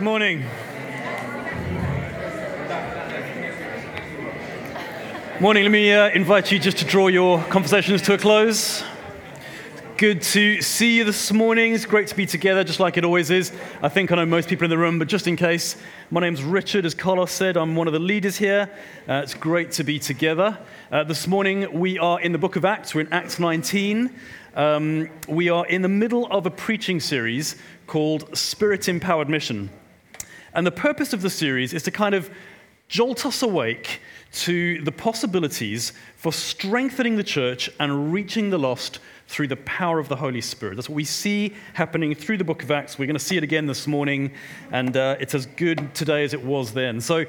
Morning. Morning. Let me uh, invite you just to draw your conversations to a close. Good to see you this morning. It's great to be together, just like it always is. I think I know most people in the room, but just in case, my name's Richard. As Carlos said, I'm one of the leaders here. Uh, it's great to be together. Uh, this morning, we are in the book of Acts. We're in Acts 19. Um, we are in the middle of a preaching series called Spirit Empowered Mission. And the purpose of the series is to kind of jolt us awake to the possibilities for strengthening the church and reaching the lost through the power of the Holy Spirit. That's what we see happening through the book of Acts. We're going to see it again this morning, and uh, it's as good today as it was then. So,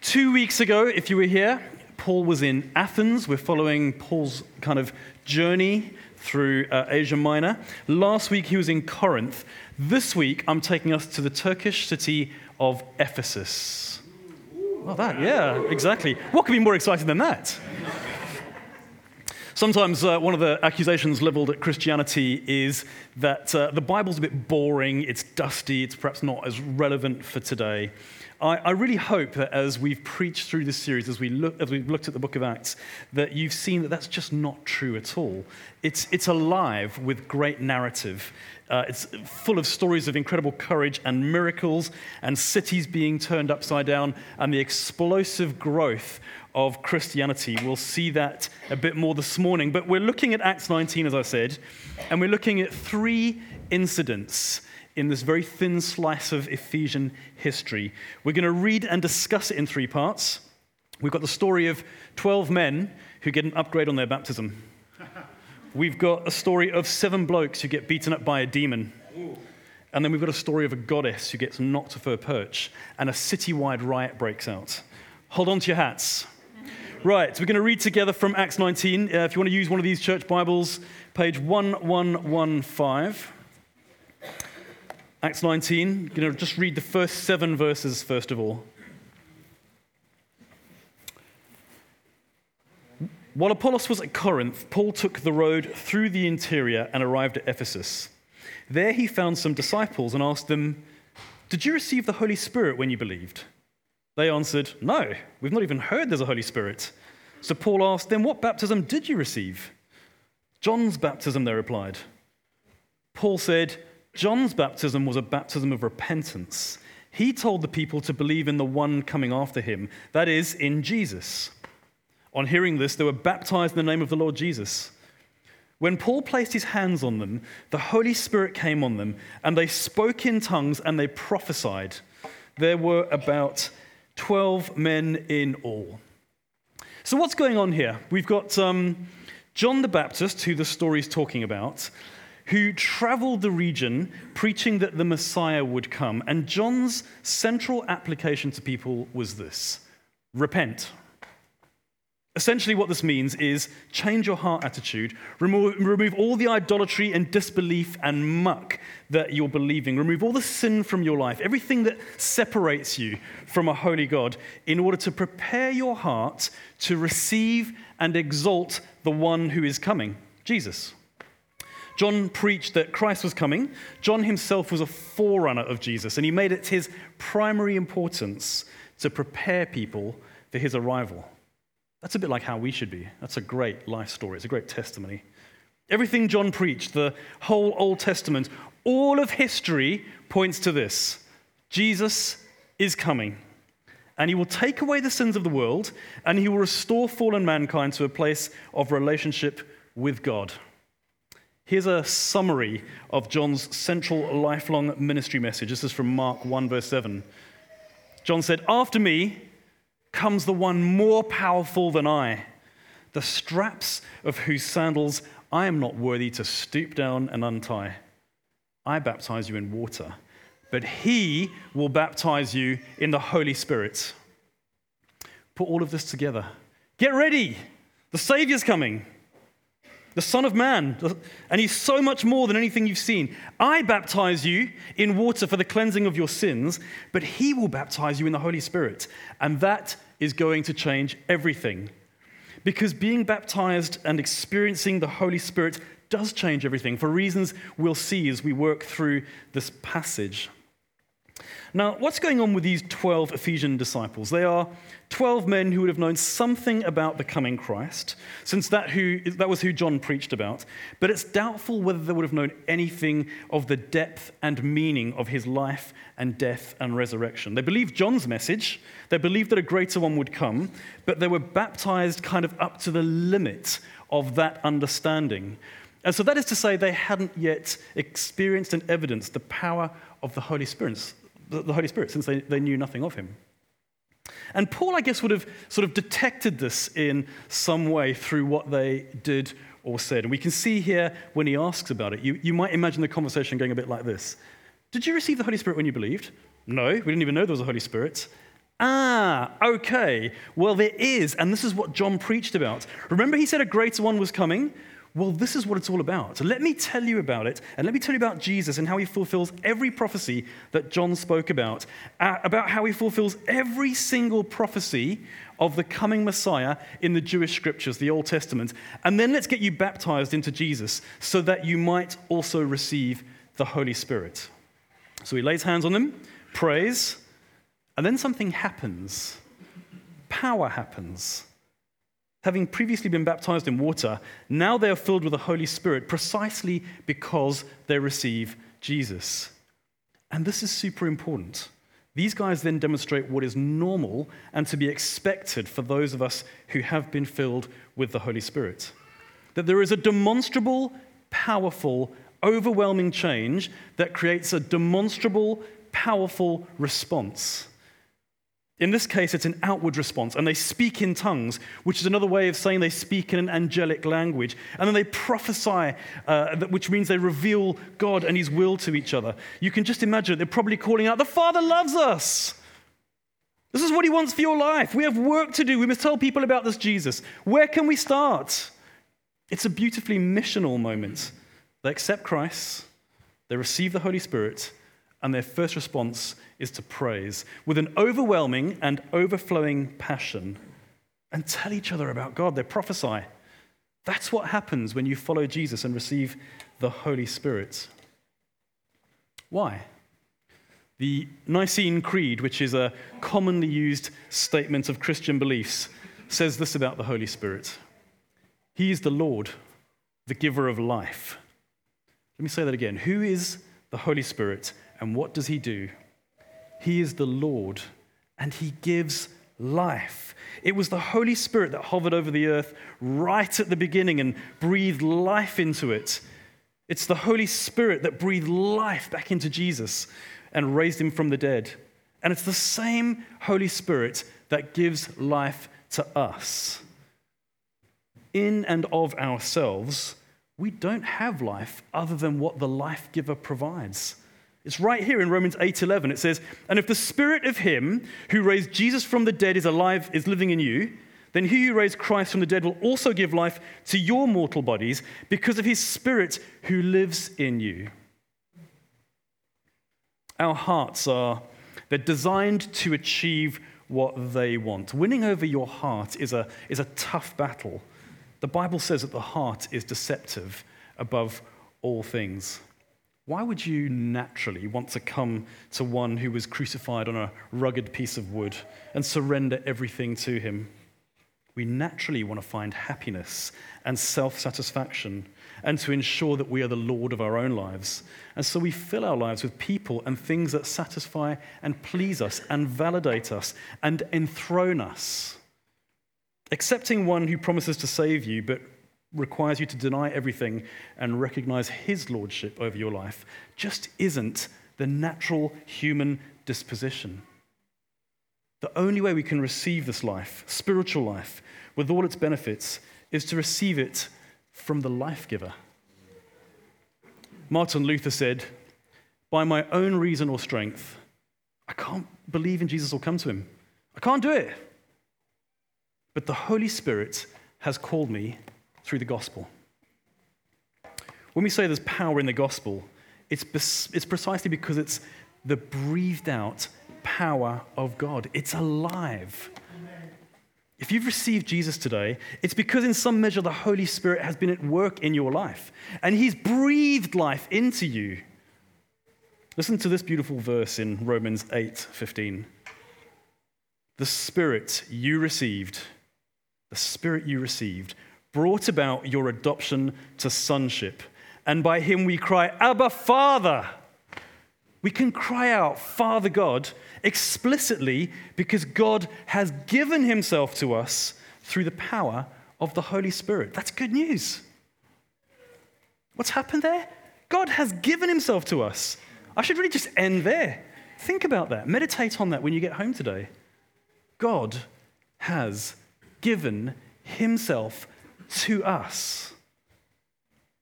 two weeks ago, if you were here, Paul was in Athens. We're following Paul's kind of journey through uh, Asia Minor. Last week, he was in Corinth. This week, I'm taking us to the Turkish city of Ephesus. Well, that, yeah, exactly. What could be more exciting than that? Sometimes uh, one of the accusations leveled at Christianity is that uh, the Bible's a bit boring, it's dusty, it's perhaps not as relevant for today. I, I, really hope that as we've preached through this series, as, we look, as we've looked at the book of Acts, that you've seen that that's just not true at all. It's, it's alive with great narrative. Uh, it's full of stories of incredible courage and miracles, and cities being turned upside down, and the explosive growth of Christianity. We'll see that a bit more this morning. But we're looking at Acts 19, as I said, and we're looking at three incidents in this very thin slice of Ephesian history. We're going to read and discuss it in three parts. We've got the story of 12 men who get an upgrade on their baptism. We've got a story of seven blokes who get beaten up by a demon. And then we've got a story of a goddess who gets knocked off her perch, and a citywide riot breaks out. Hold on to your hats. Right, we're going to read together from Acts 19. Uh, if you want to use one of these church Bibles, page 1115. Acts 19, going to just read the first seven verses first of all. While Apollos was at Corinth, Paul took the road through the interior and arrived at Ephesus. There he found some disciples and asked them, Did you receive the Holy Spirit when you believed? They answered, No, we've not even heard there's a Holy Spirit. So Paul asked them, What baptism did you receive? John's baptism, they replied. Paul said, John's baptism was a baptism of repentance. He told the people to believe in the one coming after him, that is, in Jesus. On hearing this, they were baptized in the name of the Lord Jesus. When Paul placed his hands on them, the Holy Spirit came on them, and they spoke in tongues and they prophesied. There were about 12 men in all. So, what's going on here? We've got um, John the Baptist, who the story is talking about, who traveled the region preaching that the Messiah would come. And John's central application to people was this repent. Essentially, what this means is change your heart attitude, remove, remove, all the idolatry and disbelief and muck that you're believing, remove all the sin from your life, everything that separates you from a holy God, in order to prepare your heart to receive and exalt the one who is coming Jesus. John preached that Christ was coming. John himself was a forerunner of Jesus, and he made it his primary importance to prepare people for his arrival. That's a bit like how we should be. That's a great life story, it's a great testimony. Everything John preached, the whole Old Testament, all of history points to this Jesus is coming. And he will take away the sins of the world, and he will restore fallen mankind to a place of relationship with God. Here's a summary of John's central lifelong ministry message. This is from Mark 1, verse 7. John said, After me comes the one more powerful than I, the straps of whose sandals I am not worthy to stoop down and untie. I baptize you in water, but he will baptize you in the Holy Spirit. Put all of this together. Get ready. The Savior's coming the Son of Man, and he's so much more than anything you've seen. I baptize you in water for the cleansing of your sins, but he will baptize you in the Holy Spirit. And that is going to change everything. Because being baptized and experiencing the Holy Spirit does change everything for reasons we'll see as we work through this passage. Now, what's going on with these 12 Ephesian disciples? They are 12 men who would have known something about the coming Christ, since that, who, that was who John preached about, but it's doubtful whether they would have known anything of the depth and meaning of his life and death and resurrection. They believed John's message, they believed that a greater one would come, but they were baptized kind of up to the limit of that understanding. And so that is to say, they hadn't yet experienced and evidenced the power of the Holy Spirit, the Holy Spirit since they, they knew nothing of him. And Paul, I guess, would have sort of detected this in some way through what they did or said. And we can see here when he asks about it, you, you might imagine the conversation going a bit like this Did you receive the Holy Spirit when you believed? No, we didn't even know there was a Holy Spirit. Ah, okay. Well, there is, and this is what John preached about. Remember, he said a greater one was coming? Well, this is what it's all about. So let me tell you about it, and let me tell you about Jesus and how he fulfills every prophecy that John spoke about, uh, about how he fulfills every single prophecy of the coming Messiah in the Jewish scriptures, the Old Testament. And then let's get you baptized into Jesus so that you might also receive the Holy Spirit. So he lays hands on them, prays, and then something happens. Power happens having previously been baptized in water, now they are filled with the Holy Spirit precisely because they receive Jesus. And this is super important. These guys then demonstrate what is normal and to be expected for those of us who have been filled with the Holy Spirit. That there is a demonstrable, powerful, overwhelming change that creates a demonstrable, powerful response. In this case, it's an outward response, and they speak in tongues, which is another way of saying they speak in an angelic language. And then they prophesy, uh, which means they reveal God and His will to each other. You can just imagine they're probably calling out, The Father loves us. This is what He wants for your life. We have work to do. We must tell people about this Jesus. Where can we start? It's a beautifully missional moment. They accept Christ, they receive the Holy Spirit, and their first response is to praise with an overwhelming and overflowing passion and tell each other about God. They prophesy. That's what happens when you follow Jesus and receive the Holy Spirit. Why? The Nicene Creed, which is a commonly used statement of Christian beliefs, says this about the Holy Spirit He is the Lord, the giver of life. Let me say that again. Who is the Holy Spirit? And what does he do? He is the Lord, and he gives life. It was the Holy Spirit that hovered over the earth right at the beginning and breathed life into it. It's the Holy Spirit that breathed life back into Jesus and raised him from the dead. And it's the same Holy Spirit that gives life to us. In and of ourselves, we don't have life other than what the life giver provides. It's right here in Romans 8:11. It says, "And if the spirit of him who raised Jesus from the dead is alive, is living in you, then he who raised Christ from the dead will also give life to your mortal bodies because of his spirit who lives in you." Our hearts are they're designed to achieve what they want. Winning over your heart is a, is a tough battle. The Bible says that the heart is deceptive above all things. Why would you naturally want to come to one who was crucified on a rugged piece of wood and surrender everything to him? We naturally want to find happiness and self satisfaction and to ensure that we are the Lord of our own lives. And so we fill our lives with people and things that satisfy and please us and validate us and enthrone us. Accepting one who promises to save you but requires you to deny everything and recognize his lordship over your life just isn't the natural human disposition. The only way we can receive this life, spiritual life, with all its benefits, is to receive it from the life giver. Martin Luther said, By my own reason or strength, I can't believe in Jesus or come to him. I can't do it. But the Holy Spirit has called me through the gospel. When we say there's power in the gospel, it's, it's precisely because it's the breathed out power of God. It's alive. If you've received Jesus today, it's because in some measure the Holy Spirit has been at work in your life and He's breathed life into you. Listen to this beautiful verse in Romans 8:15. The spirit you received, the spirit you received brought about your adoption to sonship, and by him we cry, "Abba, Father." We can cry out, Father God, explicitly because God has given himself to us through the power of the Holy Spirit. That's good news. What's happened there? God has given himself to us. I should really just end there. Think about that. Meditate on that when you get home today. God has given himself to us.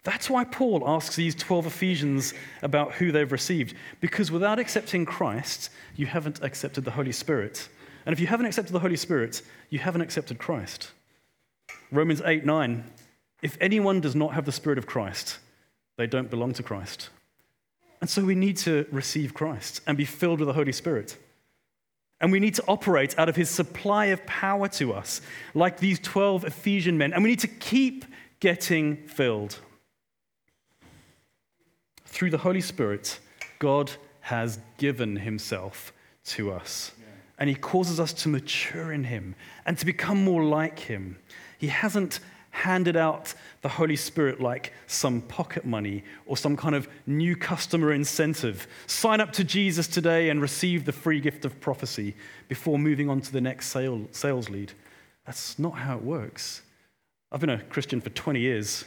That's why Paul asks these 12 Ephesians about who they've received. Because without accepting Christ, you haven't accepted the Holy Spirit. And if you haven't accepted the Holy Spirit, you haven't accepted Christ. Romans 8 9. If anyone does not have the Spirit of Christ, they don't belong to Christ. And so we need to receive Christ and be filled with the Holy Spirit. And we need to operate out of his supply of power to us, like these 12 Ephesian men. And we need to keep getting filled. Through the Holy Spirit, God has given himself to us. And he causes us to mature in him and to become more like him. He hasn't handed out the Holy Spirit like some pocket money or some kind of new customer incentive. Sign up to Jesus today and receive the free gift of prophecy before moving on to the next sales lead. That's not how it works. I've been a Christian for 20 years.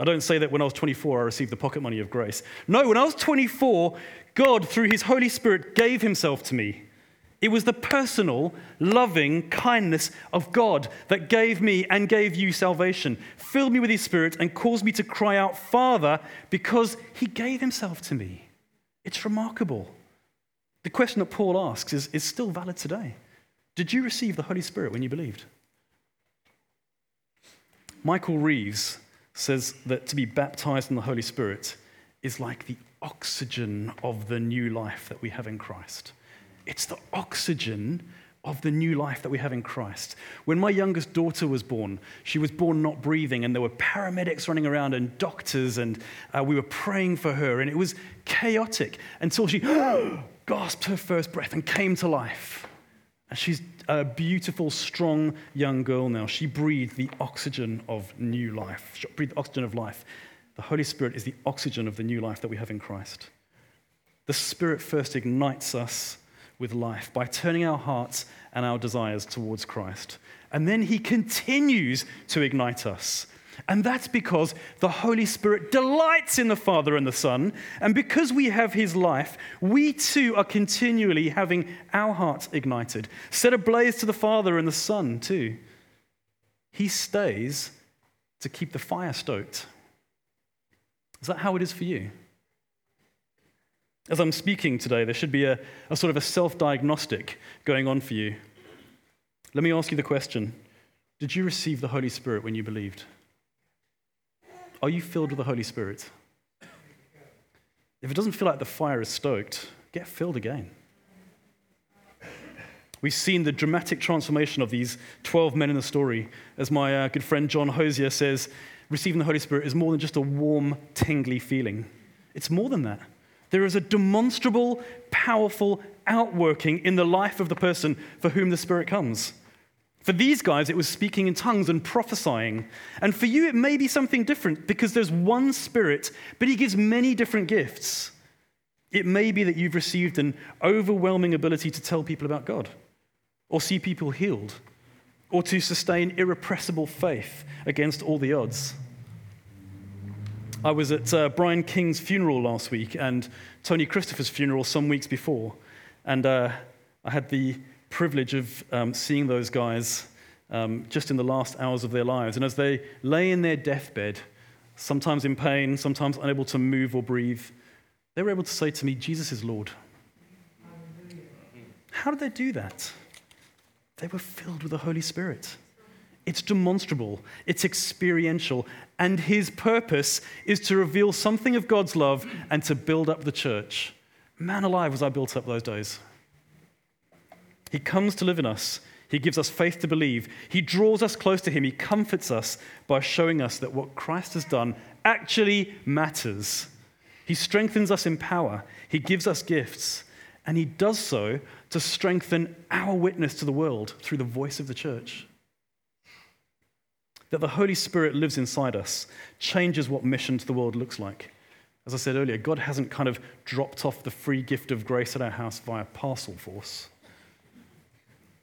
I don't say that when I was 24, I received the pocket money of grace. No, when I was 24, God, through his Holy Spirit, gave himself to me. It was the personal, loving kindness of God that gave me and gave you salvation, filled me with His Spirit, and caused me to cry out, Father, because He gave Himself to me. It's remarkable. The question that Paul asks is, is still valid today. Did you receive the Holy Spirit when you believed? Michael Reeves says that to be baptized in the Holy Spirit is like the oxygen of the new life that we have in Christ. It's the oxygen of the new life that we have in Christ. When my youngest daughter was born, she was born not breathing, and there were paramedics running around and doctors, and uh, we were praying for her, and it was chaotic until she gasped her first breath and came to life. And she's a beautiful, strong young girl now. She breathed the oxygen of new life. She breathed the oxygen of life. The Holy Spirit is the oxygen of the new life that we have in Christ. The Spirit first ignites us with life by turning our hearts and our desires towards Christ. And then he continues to ignite us. And that's because the Holy Spirit delights in the Father and the Son. And because we have his life, we too are continually having our hearts ignited, set ablaze to the Father and the Son too. He stays to keep the fire stoked. Is that how it is for you? As I'm speaking today, there should be a, a sort of a self diagnostic going on for you. Let me ask you the question Did you receive the Holy Spirit when you believed? Are you filled with the Holy Spirit? If it doesn't feel like the fire is stoked, get filled again. We've seen the dramatic transformation of these 12 men in the story. As my uh, good friend John Hosier says, receiving the Holy Spirit is more than just a warm, tingly feeling. It's more than that. There is a demonstrable, powerful outworking in the life of the person for whom the Spirit comes. For these guys, it was speaking in tongues and prophesying. And for you, it may be something different because there's one Spirit, but He gives many different gifts. It may be that you've received an overwhelming ability to tell people about God, or see people healed, or to sustain irrepressible faith against all the odds. I was at uh, Brian King's funeral last week and Tony Christopher's funeral some weeks before. And uh, I had the privilege of um, seeing those guys um, just in the last hours of their lives. And as they lay in their deathbed, sometimes in pain, sometimes unable to move or breathe, they were able to say to me, Jesus is Lord. How did they do that? They were filled with the Holy Spirit. It's demonstrable, it's experiential, and his purpose is to reveal something of God's love and to build up the church. Man alive, was I built up those days. He comes to live in us. He gives us faith to believe. He draws us close to Him. He comforts us by showing us that what Christ has done actually matters. He strengthens us in power, He gives us gifts, and He does so to strengthen our witness to the world through the voice of the church. That the Holy Spirit lives inside us changes what mission to the world looks like. As I said earlier, God hasn't kind of dropped off the free gift of grace at our house via Parcelforce.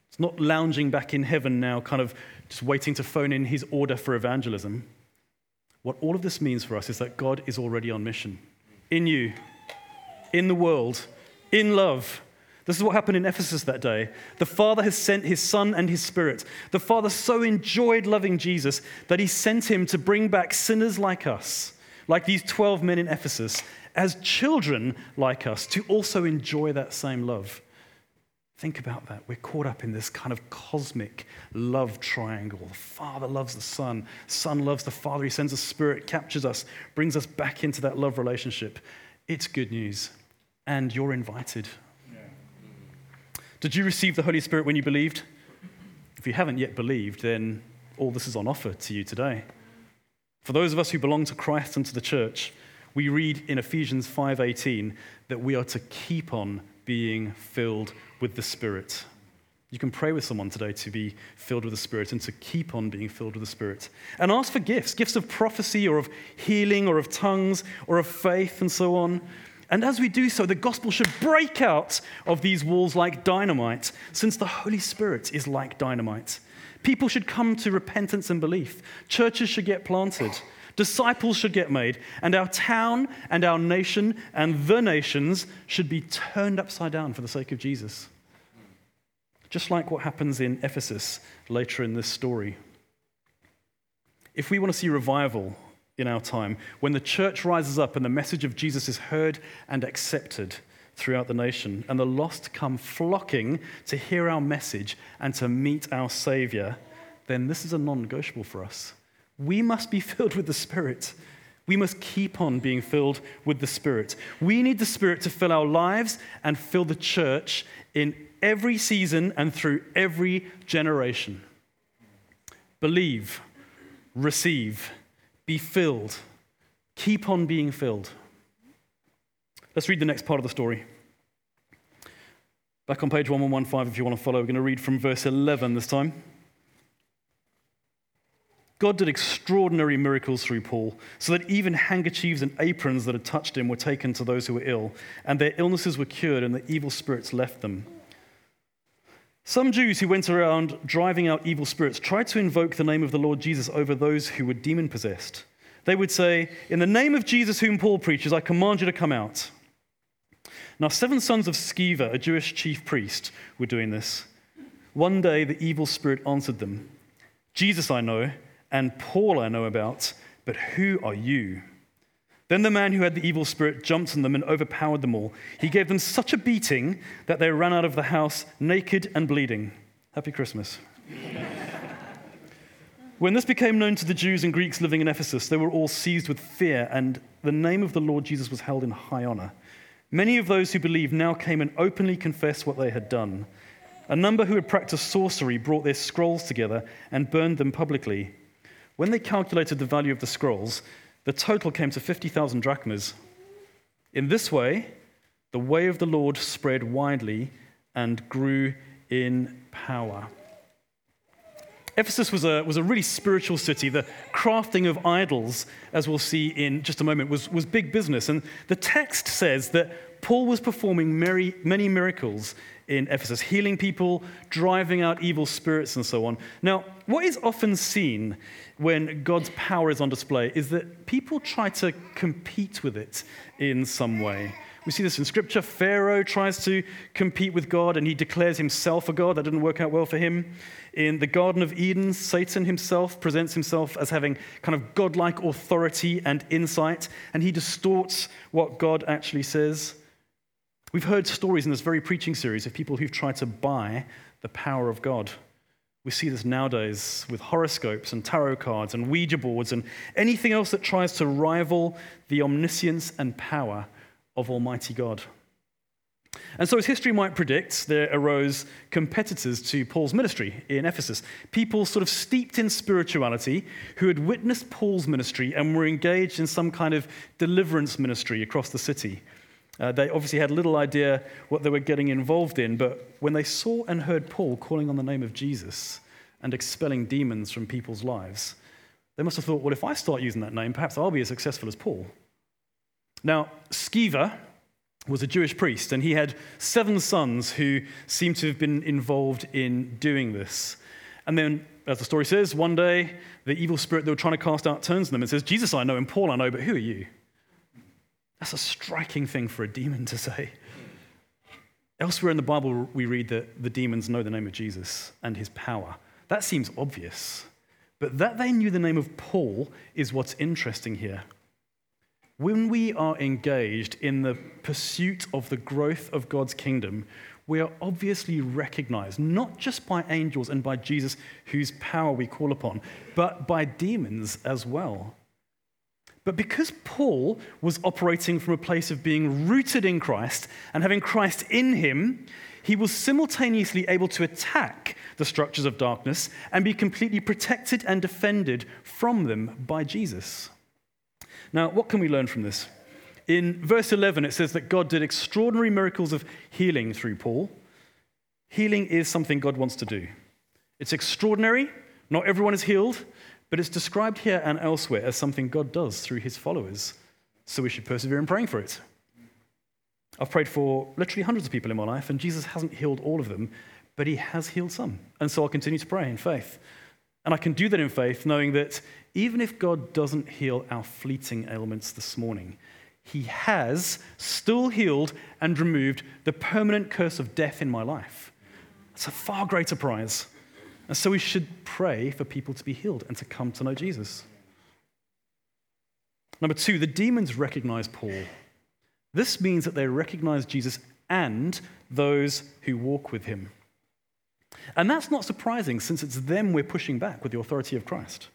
It's not lounging back in heaven now, kind of just waiting to phone in his order for evangelism. What all of this means for us is that God is already on mission in you, in the world, in love. This is what happened in Ephesus that day. The Father has sent his Son and his Spirit. The Father so enjoyed loving Jesus that he sent him to bring back sinners like us, like these 12 men in Ephesus, as children like us, to also enjoy that same love. Think about that. We're caught up in this kind of cosmic love triangle. The Father loves the Son, Son loves the Father. He sends a Spirit, captures us, brings us back into that love relationship. It's good news, and you're invited. Did you receive the Holy Spirit when you believed? If you haven't yet believed, then all this is on offer to you today. For those of us who belong to Christ and to the church, we read in Ephesians 5:18 that we are to keep on being filled with the Spirit. You can pray with someone today to be filled with the Spirit and to keep on being filled with the Spirit. And ask for gifts gifts of prophecy or of healing or of tongues or of faith and so on. And as we do so, the gospel should break out of these walls like dynamite, since the Holy Spirit is like dynamite. People should come to repentance and belief. Churches should get planted. Disciples should get made, and our town and our nation and the nations should be turned upside down for the sake of Jesus. Just like what happens in Ephesus later in this story. If we want to see revival in our time, when the church rises up and the message of Jesus is heard and accepted throughout the nation, and the lost come flocking to hear our message and to meet our Savior, then this is a non negotiable for us. We must be filled with the Spirit. We must keep on being filled with the Spirit. We need the Spirit to fill our lives and fill the church in every season and through every generation. Believe, receive, be filled, keep on being filled. Let's read the next part of the story. Back on page 1115, if you want to follow, we're going to read from verse 11 this time. God did extraordinary miracles through Paul, so that even handkerchiefs and aprons that had touched him were taken to those who were ill, and their illnesses were cured, and the evil spirits left them. Some Jews who went around driving out evil spirits tried to invoke the name of the Lord Jesus over those who were demon possessed. They would say, In the name of Jesus, whom Paul preaches, I command you to come out. Now, seven sons of Sceva, a Jewish chief priest, were doing this. One day, the evil spirit answered them Jesus I know and Paul I know about, but who are you? Then the man who had the evil spirit jumped on them and overpowered them all. He gave them such a beating that they ran out of the house naked and bleeding. Happy Christmas. when this became known to the Jews and Greeks living in Ephesus, they were all seized with fear, and the name of the Lord Jesus was held in high honor. Many of those who believed now came and openly confessed what they had done. A number who had practiced sorcery brought their scrolls together and burned them publicly. When they calculated the value of the scrolls, the total came to 50,000 drachmas. In this way, the way of the Lord spread widely and grew in power. Ephesus was a, was a really spiritual city. The crafting of idols, as we'll see in just a moment, was, was big business. And the text says that Paul was performing many, many miracles in Ephesus, healing people, driving out evil spirits, and so on. Now, what is often seen when God's power is on display is that people try to compete with it in some way. We see this in Scripture. Pharaoh tries to compete with God and he declares himself a God. That didn't work out well for him. In the Garden of Eden, Satan himself presents himself as having kind of godlike authority and insight, and he distorts what God actually says. We've heard stories in this very preaching series of people who've tried to buy the power of God. We see this nowadays with horoscopes and tarot cards and Ouija boards and anything else that tries to rival the omniscience and power of Almighty God. And so, as history might predict, there arose competitors to Paul's ministry in Ephesus. People sort of steeped in spirituality who had witnessed Paul's ministry and were engaged in some kind of deliverance ministry across the city. Uh, they obviously had little idea what they were getting involved in, but when they saw and heard Paul calling on the name of Jesus and expelling demons from people's lives, they must have thought, well, if I start using that name, perhaps I'll be as successful as Paul. Now, Sceva, was a Jewish priest, and he had seven sons who seemed to have been involved in doing this. And then, as the story says, one day the evil spirit they were trying to cast out turns to them and says, Jesus I know, and Paul I know, but who are you? That's a striking thing for a demon to say. Elsewhere in the Bible, we read that the demons know the name of Jesus and his power. That seems obvious. But that they knew the name of Paul is what's interesting here. When we are engaged in the pursuit of the growth of God's kingdom, we are obviously recognized not just by angels and by Jesus, whose power we call upon, but by demons as well. But because Paul was operating from a place of being rooted in Christ and having Christ in him, he was simultaneously able to attack the structures of darkness and be completely protected and defended from them by Jesus. Now, what can we learn from this? In verse 11, it says that God did extraordinary miracles of healing through Paul. Healing is something God wants to do. It's extraordinary. Not everyone is healed, but it's described here and elsewhere as something God does through his followers. So we should persevere in praying for it. I've prayed for literally hundreds of people in my life, and Jesus hasn't healed all of them, but he has healed some. And so I'll continue to pray in faith. And I can do that in faith, knowing that even if God doesn't heal our fleeting ailments this morning, He has still healed and removed the permanent curse of death in my life. It's a far greater prize. And so we should pray for people to be healed and to come to know Jesus. Number two, the demons recognize Paul. This means that they recognize Jesus and those who walk with him. And that's not surprising since it's them we're pushing back with the authority of Christ.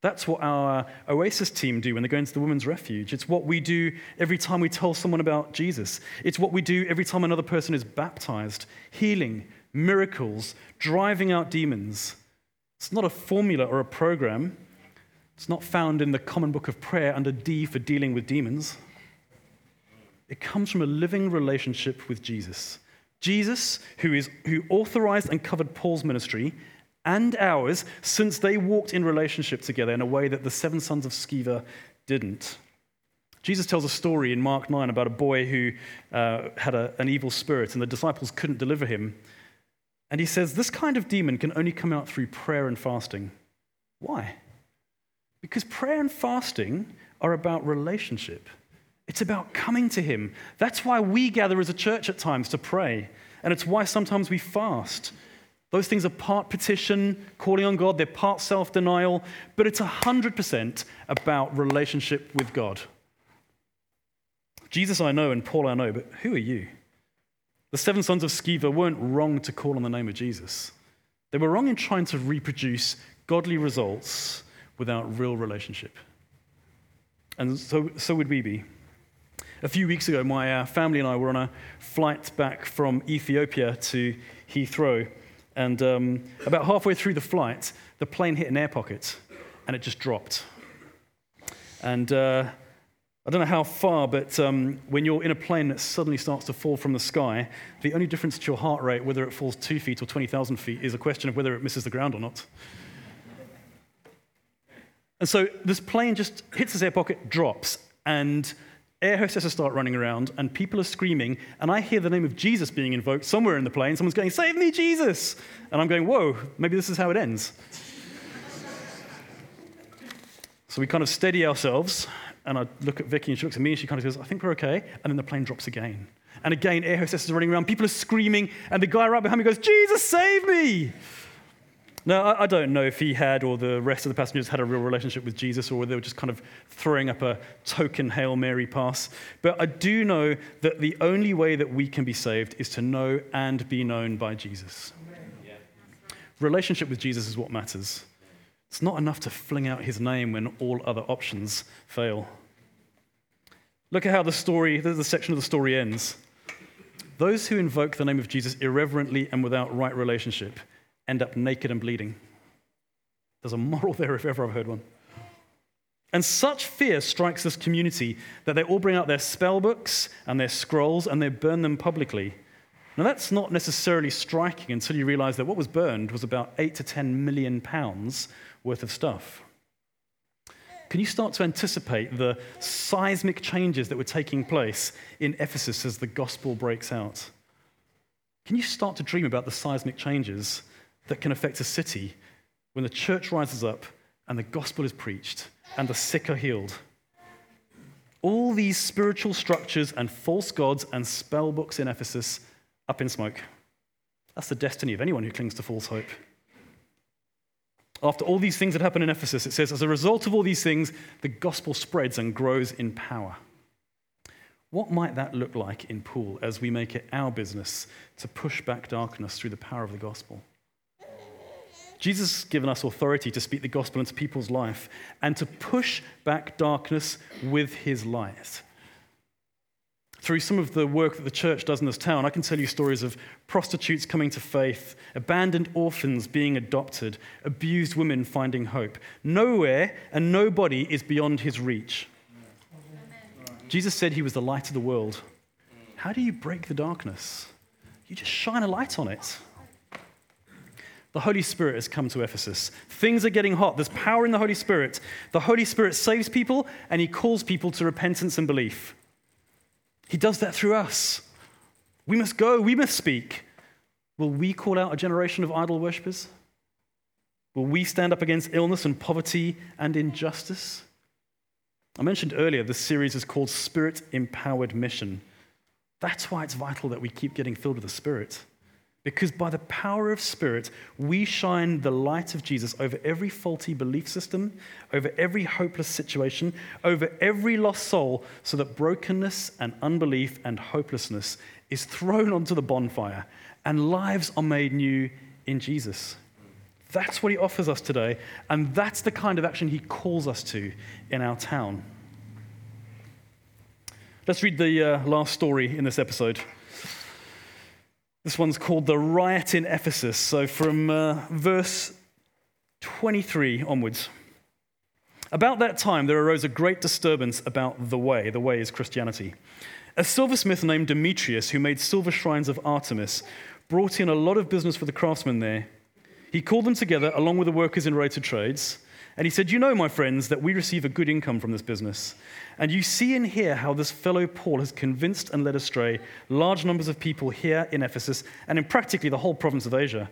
That's what our Oasis team do when they go into the women's refuge. It's what we do every time we tell someone about Jesus. It's what we do every time another person is baptized healing, miracles, driving out demons. It's not a formula or a program. It's not found in the common book of prayer under D for dealing with demons. It comes from a living relationship with Jesus. Jesus, who, is, who authorized and covered Paul's ministry, and ours since they walked in relationship together in a way that the seven sons of Sceva didn't. Jesus tells a story in Mark 9 about a boy who uh, had a, an evil spirit, and the disciples couldn't deliver him. And he says, This kind of demon can only come out through prayer and fasting. Why? Because prayer and fasting are about relationship. It's about coming to Him. That's why we gather as a church at times to pray. And it's why sometimes we fast. Those things are part petition, calling on God, they're part self denial, but it's 100% about relationship with God. Jesus I know and Paul I know, but who are you? The seven sons of Sceva weren't wrong to call on the name of Jesus. They were wrong in trying to reproduce godly results without real relationship. And so, so would we be. A few weeks ago, my uh, family and I were on a flight back from Ethiopia to Heathrow. And um, about halfway through the flight, the plane hit an air pocket and it just dropped. And uh, I don't know how far, but um, when you're in a plane that suddenly starts to fall from the sky, the only difference to your heart rate, whether it falls two feet or 20,000 feet, is a question of whether it misses the ground or not. And so this plane just hits this air pocket, drops, and air hostesses start running around and people are screaming, and I hear the name of Jesus being invoked somewhere in the plane. Someone's going, Save me, Jesus! And I'm going, Whoa, maybe this is how it ends. so we kind of steady ourselves, and I look at Vicky and she looks at me and she kind of goes, I think we're okay. And then the plane drops again. And again, air hostesses are running around, people are screaming, and the guy right behind me goes, Jesus, save me! Now, I don't know if he had or the rest of the passengers had a real relationship with Jesus or they were just kind of throwing up a token Hail Mary pass. But I do know that the only way that we can be saved is to know and be known by Jesus. Relationship with Jesus is what matters. It's not enough to fling out his name when all other options fail. Look at how the story, the section of the story ends. Those who invoke the name of Jesus irreverently and without right relationship end up naked and bleeding. There's a moral there if ever I've heard one. And such fear strikes this community that they all bring out their spell books and their scrolls and they burn them publicly. Now, that's not necessarily striking until you realize that what was burned was about 8 to 10 million pounds worth of stuff. Can you start to anticipate the seismic changes that were taking place in Ephesus as the gospel breaks out? Can you start to dream about the seismic changes that can affect a city when the church rises up and the gospel is preached and the sick are healed? All these spiritual structures and false gods and spell books in Ephesus up in smoke. That's the destiny of anyone who clings to false hope. After all these things that happen in Ephesus, it says, as a result of all these things, the gospel spreads and grows in power. What might that look like in Poole as we make it our business to push back darkness through the power of the gospel? Jesus has given us authority to speak the gospel into people's life and to push back darkness with his light through some of the work that the church does in this town, I can tell you stories of prostitutes coming to faith, abandoned orphans being adopted, abused women finding hope. Nowhere and nobody is beyond his reach. Jesus said he was the light of the world. How do you break the darkness? You just shine a light on it. The Holy Spirit has come to Ephesus. Things are getting hot. There's power in the Holy Spirit. The Holy Spirit saves people and he calls people to repentance and belief. He does that through us. We must go, we must speak. Will we call out a generation of idol worshippers? Will we stand up against illness and poverty and injustice? I mentioned earlier this series is called Spirit Empowered Mission. That's why it's vital that we keep getting filled with the Spirit. Because by the power of Spirit, we shine the light of Jesus over every faulty belief system, over every hopeless situation, over every lost soul, so that brokenness and unbelief and hopelessness is thrown onto the bonfire and lives are made new in Jesus. That's what he offers us today, and that's the kind of action he calls us to in our town. Let's read the uh, last story in this episode. This one's called the riot in Ephesus. So from uh, verse 23 onwards. About that time, there arose a great disturbance about the way. The way is Christianity. A silversmith named Demetrius, who made silver shrines of Artemis, brought in a lot of business for the craftsmen there. He called them together along with the workers in related trades and he said, You know, my friends, that we receive a good income from this business. And you see and hear how this fellow Paul has convinced and led astray large numbers of people here in Ephesus and in practically the whole province of Asia.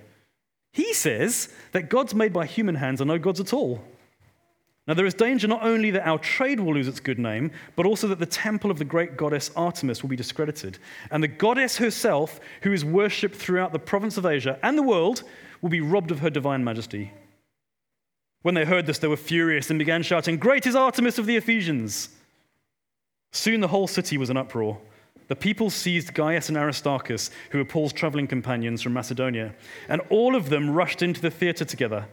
He says that gods made by human hands are no gods at all. Now, there is danger not only that our trade will lose its good name, but also that the temple of the great goddess Artemis will be discredited. And the goddess herself, who is worshipped throughout the province of Asia and the world, will be robbed of her divine majesty. When they heard this, they were furious and began shouting, Great is Artemis of the Ephesians! Soon the whole city was in uproar. The people seized Gaius and Aristarchus, who were Paul's traveling companions from Macedonia, and all of them rushed into the theater together.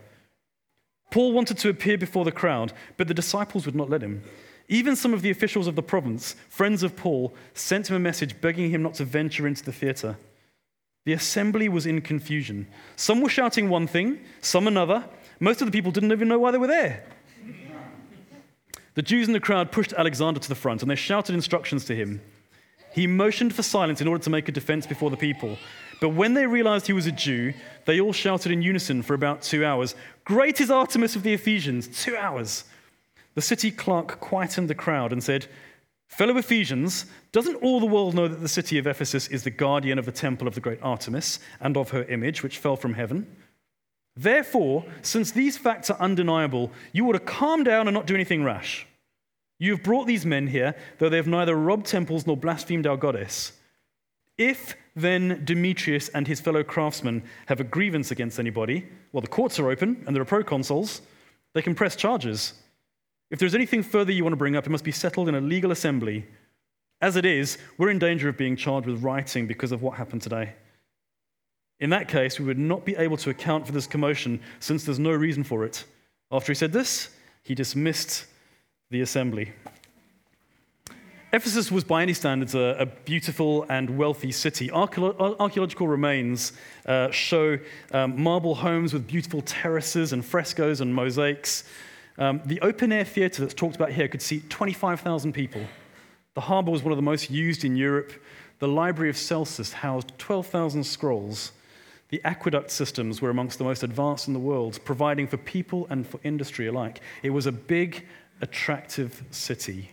Paul wanted to appear before the crowd, but the disciples would not let him. Even some of the officials of the province, friends of Paul, sent him a message begging him not to venture into the theater. The assembly was in confusion. Some were shouting one thing, some another. Most of the people didn't even know why they were there. The Jews in the crowd pushed Alexander to the front and they shouted instructions to him. He motioned for silence in order to make a defense before the people. But when they realized he was a Jew, they all shouted in unison for about two hours Great is Artemis of the Ephesians! Two hours. The city clerk quietened the crowd and said, Fellow Ephesians, doesn't all the world know that the city of Ephesus is the guardian of the temple of the great Artemis and of her image, which fell from heaven? Therefore, since these facts are undeniable, you ought to calm down and not do anything rash. You have brought these men here, though they have neither robbed temples nor blasphemed our goddess. If then Demetrius and his fellow craftsmen have a grievance against anybody, well, the courts are open and there are proconsuls, they can press charges. If there's anything further you want to bring up, it must be settled in a legal assembly. As it is, we're in danger of being charged with rioting because of what happened today. In that case, we would not be able to account for this commotion since there's no reason for it. After he said this, he dismissed the assembly. Ephesus was, by any standards, a, a beautiful and wealthy city. Archaeological remains uh, show um, marble homes with beautiful terraces and frescoes and mosaics. Um, the open air theatre that's talked about here could seat 25,000 people. The harbour was one of the most used in Europe. The Library of Celsus housed 12,000 scrolls. The aqueduct systems were amongst the most advanced in the world, providing for people and for industry alike. It was a big, attractive city.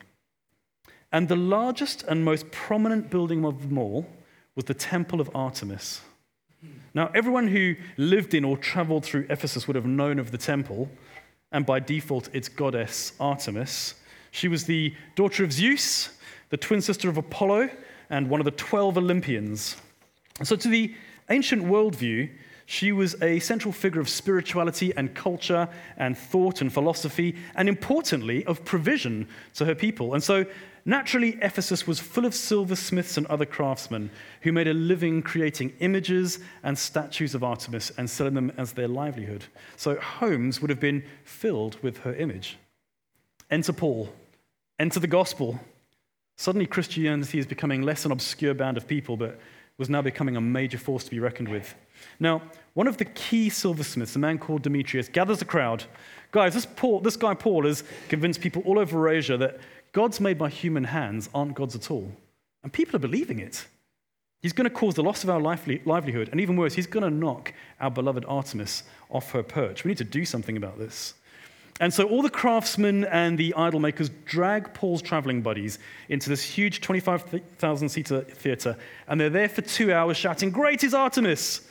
And the largest and most prominent building of them all was the Temple of Artemis. Now, everyone who lived in or traveled through Ephesus would have known of the temple, and by default, its goddess Artemis. She was the daughter of Zeus, the twin sister of Apollo, and one of the 12 Olympians. So, to the ancient worldview, she was a central figure of spirituality and culture and thought and philosophy, and importantly, of provision to her people. And so, naturally, Ephesus was full of silversmiths and other craftsmen who made a living creating images and statues of Artemis and selling them as their livelihood. So, homes would have been filled with her image. Enter Paul, enter the gospel. Suddenly, Christianity is becoming less an obscure band of people, but was now becoming a major force to be reckoned with. Now, one of the key silversmiths, a man called Demetrius, gathers a crowd. Guys, this, Paul, this guy Paul has convinced people all over Asia that gods made by human hands aren't gods at all. And people are believing it. He's going to cause the loss of our livelihood, and even worse, he's going to knock our beloved Artemis off her perch. We need to do something about this. And so all the craftsmen and the idol makers drag Paul's traveling buddies into this huge 25,000 seater theater, and they're there for two hours shouting, Great is Artemis!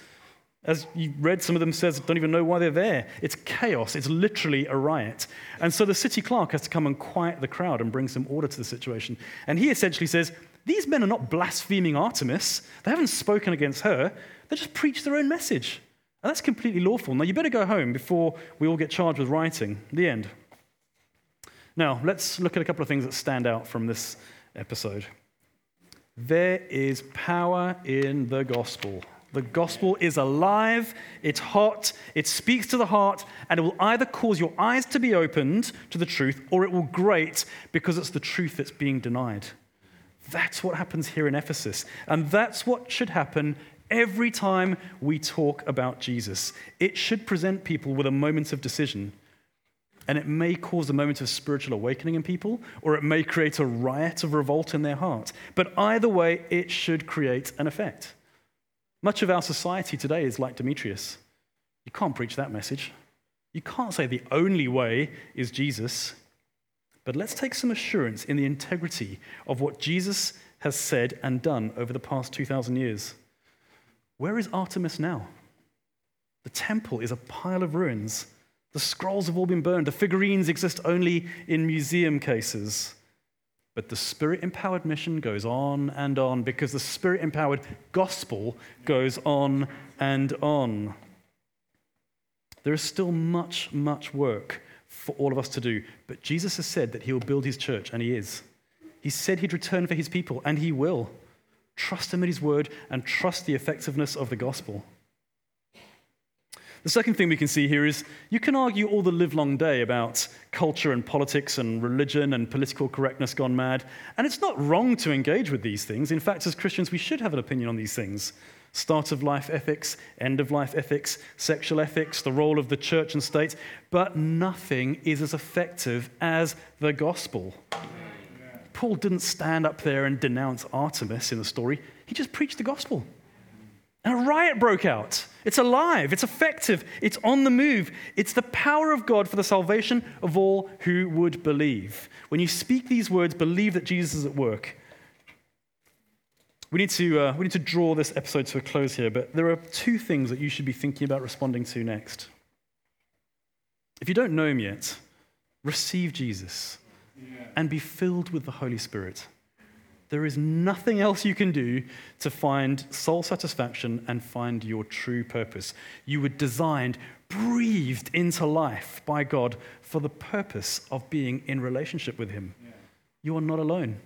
As you read, some of them says, don't even know why they're there. It's chaos. It's literally a riot. And so the city clerk has to come and quiet the crowd and bring some order to the situation. And he essentially says, these men are not blaspheming Artemis. They haven't spoken against her. They just preach their own message. And that's completely lawful. Now, you better go home before we all get charged with rioting. The end. Now, let's look at a couple of things that stand out from this episode. There is power in the gospel. The gospel is alive, it's hot, it speaks to the heart, and it will either cause your eyes to be opened to the truth or it will grate because it's the truth that's being denied. That's what happens here in Ephesus. And that's what should happen Every time we talk about Jesus, it should present people with a moment of decision. And it may cause a moment of spiritual awakening in people, or it may create a riot of revolt in their heart. But either way, it should create an effect. Much of our society today is like Demetrius. You can't preach that message. You can't say the only way is Jesus. But let's take some assurance in the integrity of what Jesus has said and done over the past 2,000 years. Where is Artemis now? The temple is a pile of ruins. The scrolls have all been burned. The figurines exist only in museum cases. But the spirit empowered mission goes on and on because the spirit empowered gospel goes on and on. There is still much, much work for all of us to do. But Jesus has said that he will build his church, and he is. He said he'd return for his people, and he will. Trust him in his word and trust the effectiveness of the gospel. The second thing we can see here is you can argue all the livelong day about culture and politics and religion and political correctness gone mad. And it's not wrong to engage with these things. In fact, as Christians, we should have an opinion on these things start of life ethics, end of life ethics, sexual ethics, the role of the church and state. But nothing is as effective as the gospel. Paul didn't stand up there and denounce Artemis in the story, he just preached the gospel. And a riot broke out. It's alive, it's effective, it's on the move. It's the power of God for the salvation of all who would believe. When you speak these words, believe that Jesus is at work. We need, to, uh, we need to draw this episode to a close here, but there are two things that you should be thinking about responding to next. If you don't know him yet, receive Jesus and be filled with the Holy Spirit. There is nothing else you can do to find soul satisfaction and find your true purpose. You were designed, breathed into life by God for the purpose of being in relationship with Him. Yeah. You are not alone.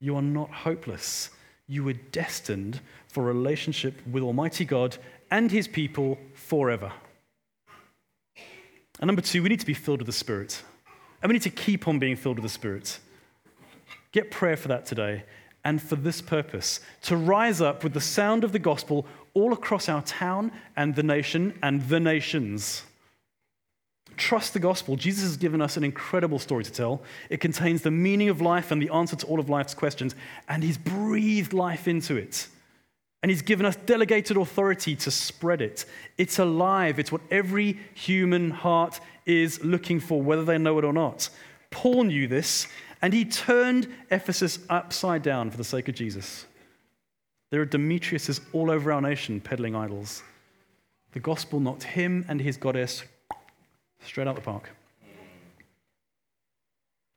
You are not hopeless. You were destined for relationship with Almighty God and His people forever. And number two, we need to be filled with the Spirit. And we need to keep on being filled with the Spirit. Get prayer for that today and for this purpose to rise up with the sound of the gospel all across our town and the nation and the nations. Trust the gospel. Jesus has given us an incredible story to tell. It contains the meaning of life and the answer to all of life's questions, and He's breathed life into it. And He's given us delegated authority to spread it. It's alive, it's what every human heart is looking for, whether they know it or not. Paul knew this, and he turned Ephesus upside down for the sake of Jesus. There are Demetriuses all over our nation peddling idols. The gospel knocked him and his goddess straight out the park.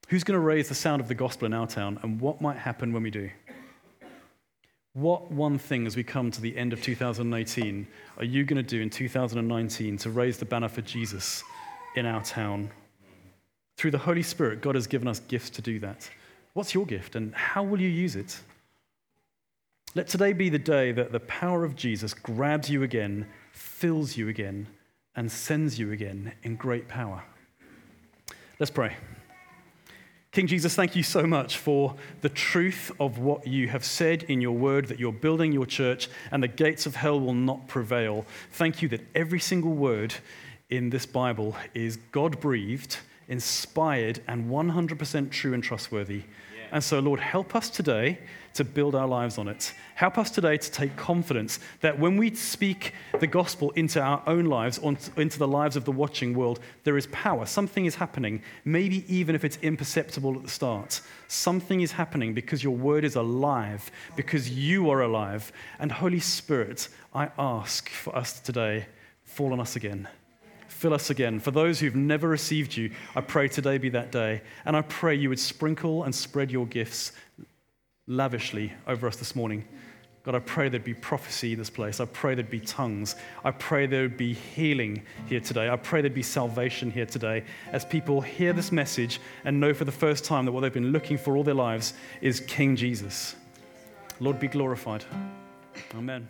Who's going to raise the sound of the gospel in our town, and what might happen when we do? What one thing as we come to the end of 2018 are you going to do in 2019 to raise the banner for Jesus in our town? Through the Holy Spirit, God has given us gifts to do that. What's your gift, and how will you use it? Let today be the day that the power of Jesus grabs you again, fills you again, and sends you again in great power. Let's pray. King Jesus, thank you so much for the truth of what you have said in your word that you're building your church and the gates of hell will not prevail. Thank you that every single word in this Bible is God breathed, inspired, and 100% true and trustworthy. And so, Lord, help us today to build our lives on it. Help us today to take confidence that when we speak the gospel into our own lives, into the lives of the watching world, there is power. Something is happening, maybe even if it's imperceptible at the start. Something is happening because your word is alive, because you are alive. And Holy Spirit, I ask for us today, fall on us again fill us again. For those who've never received you, I pray today be that day. And I pray you would sprinkle and spread your gifts lavishly over us this morning. God, I pray there'd be prophecy in this place. I pray there'd be tongues. I pray there'd be healing here today. I pray there'd be salvation here today as people hear this message and know for the first time that what they've been looking for all their lives is King Jesus. Lord, be glorified. Amen.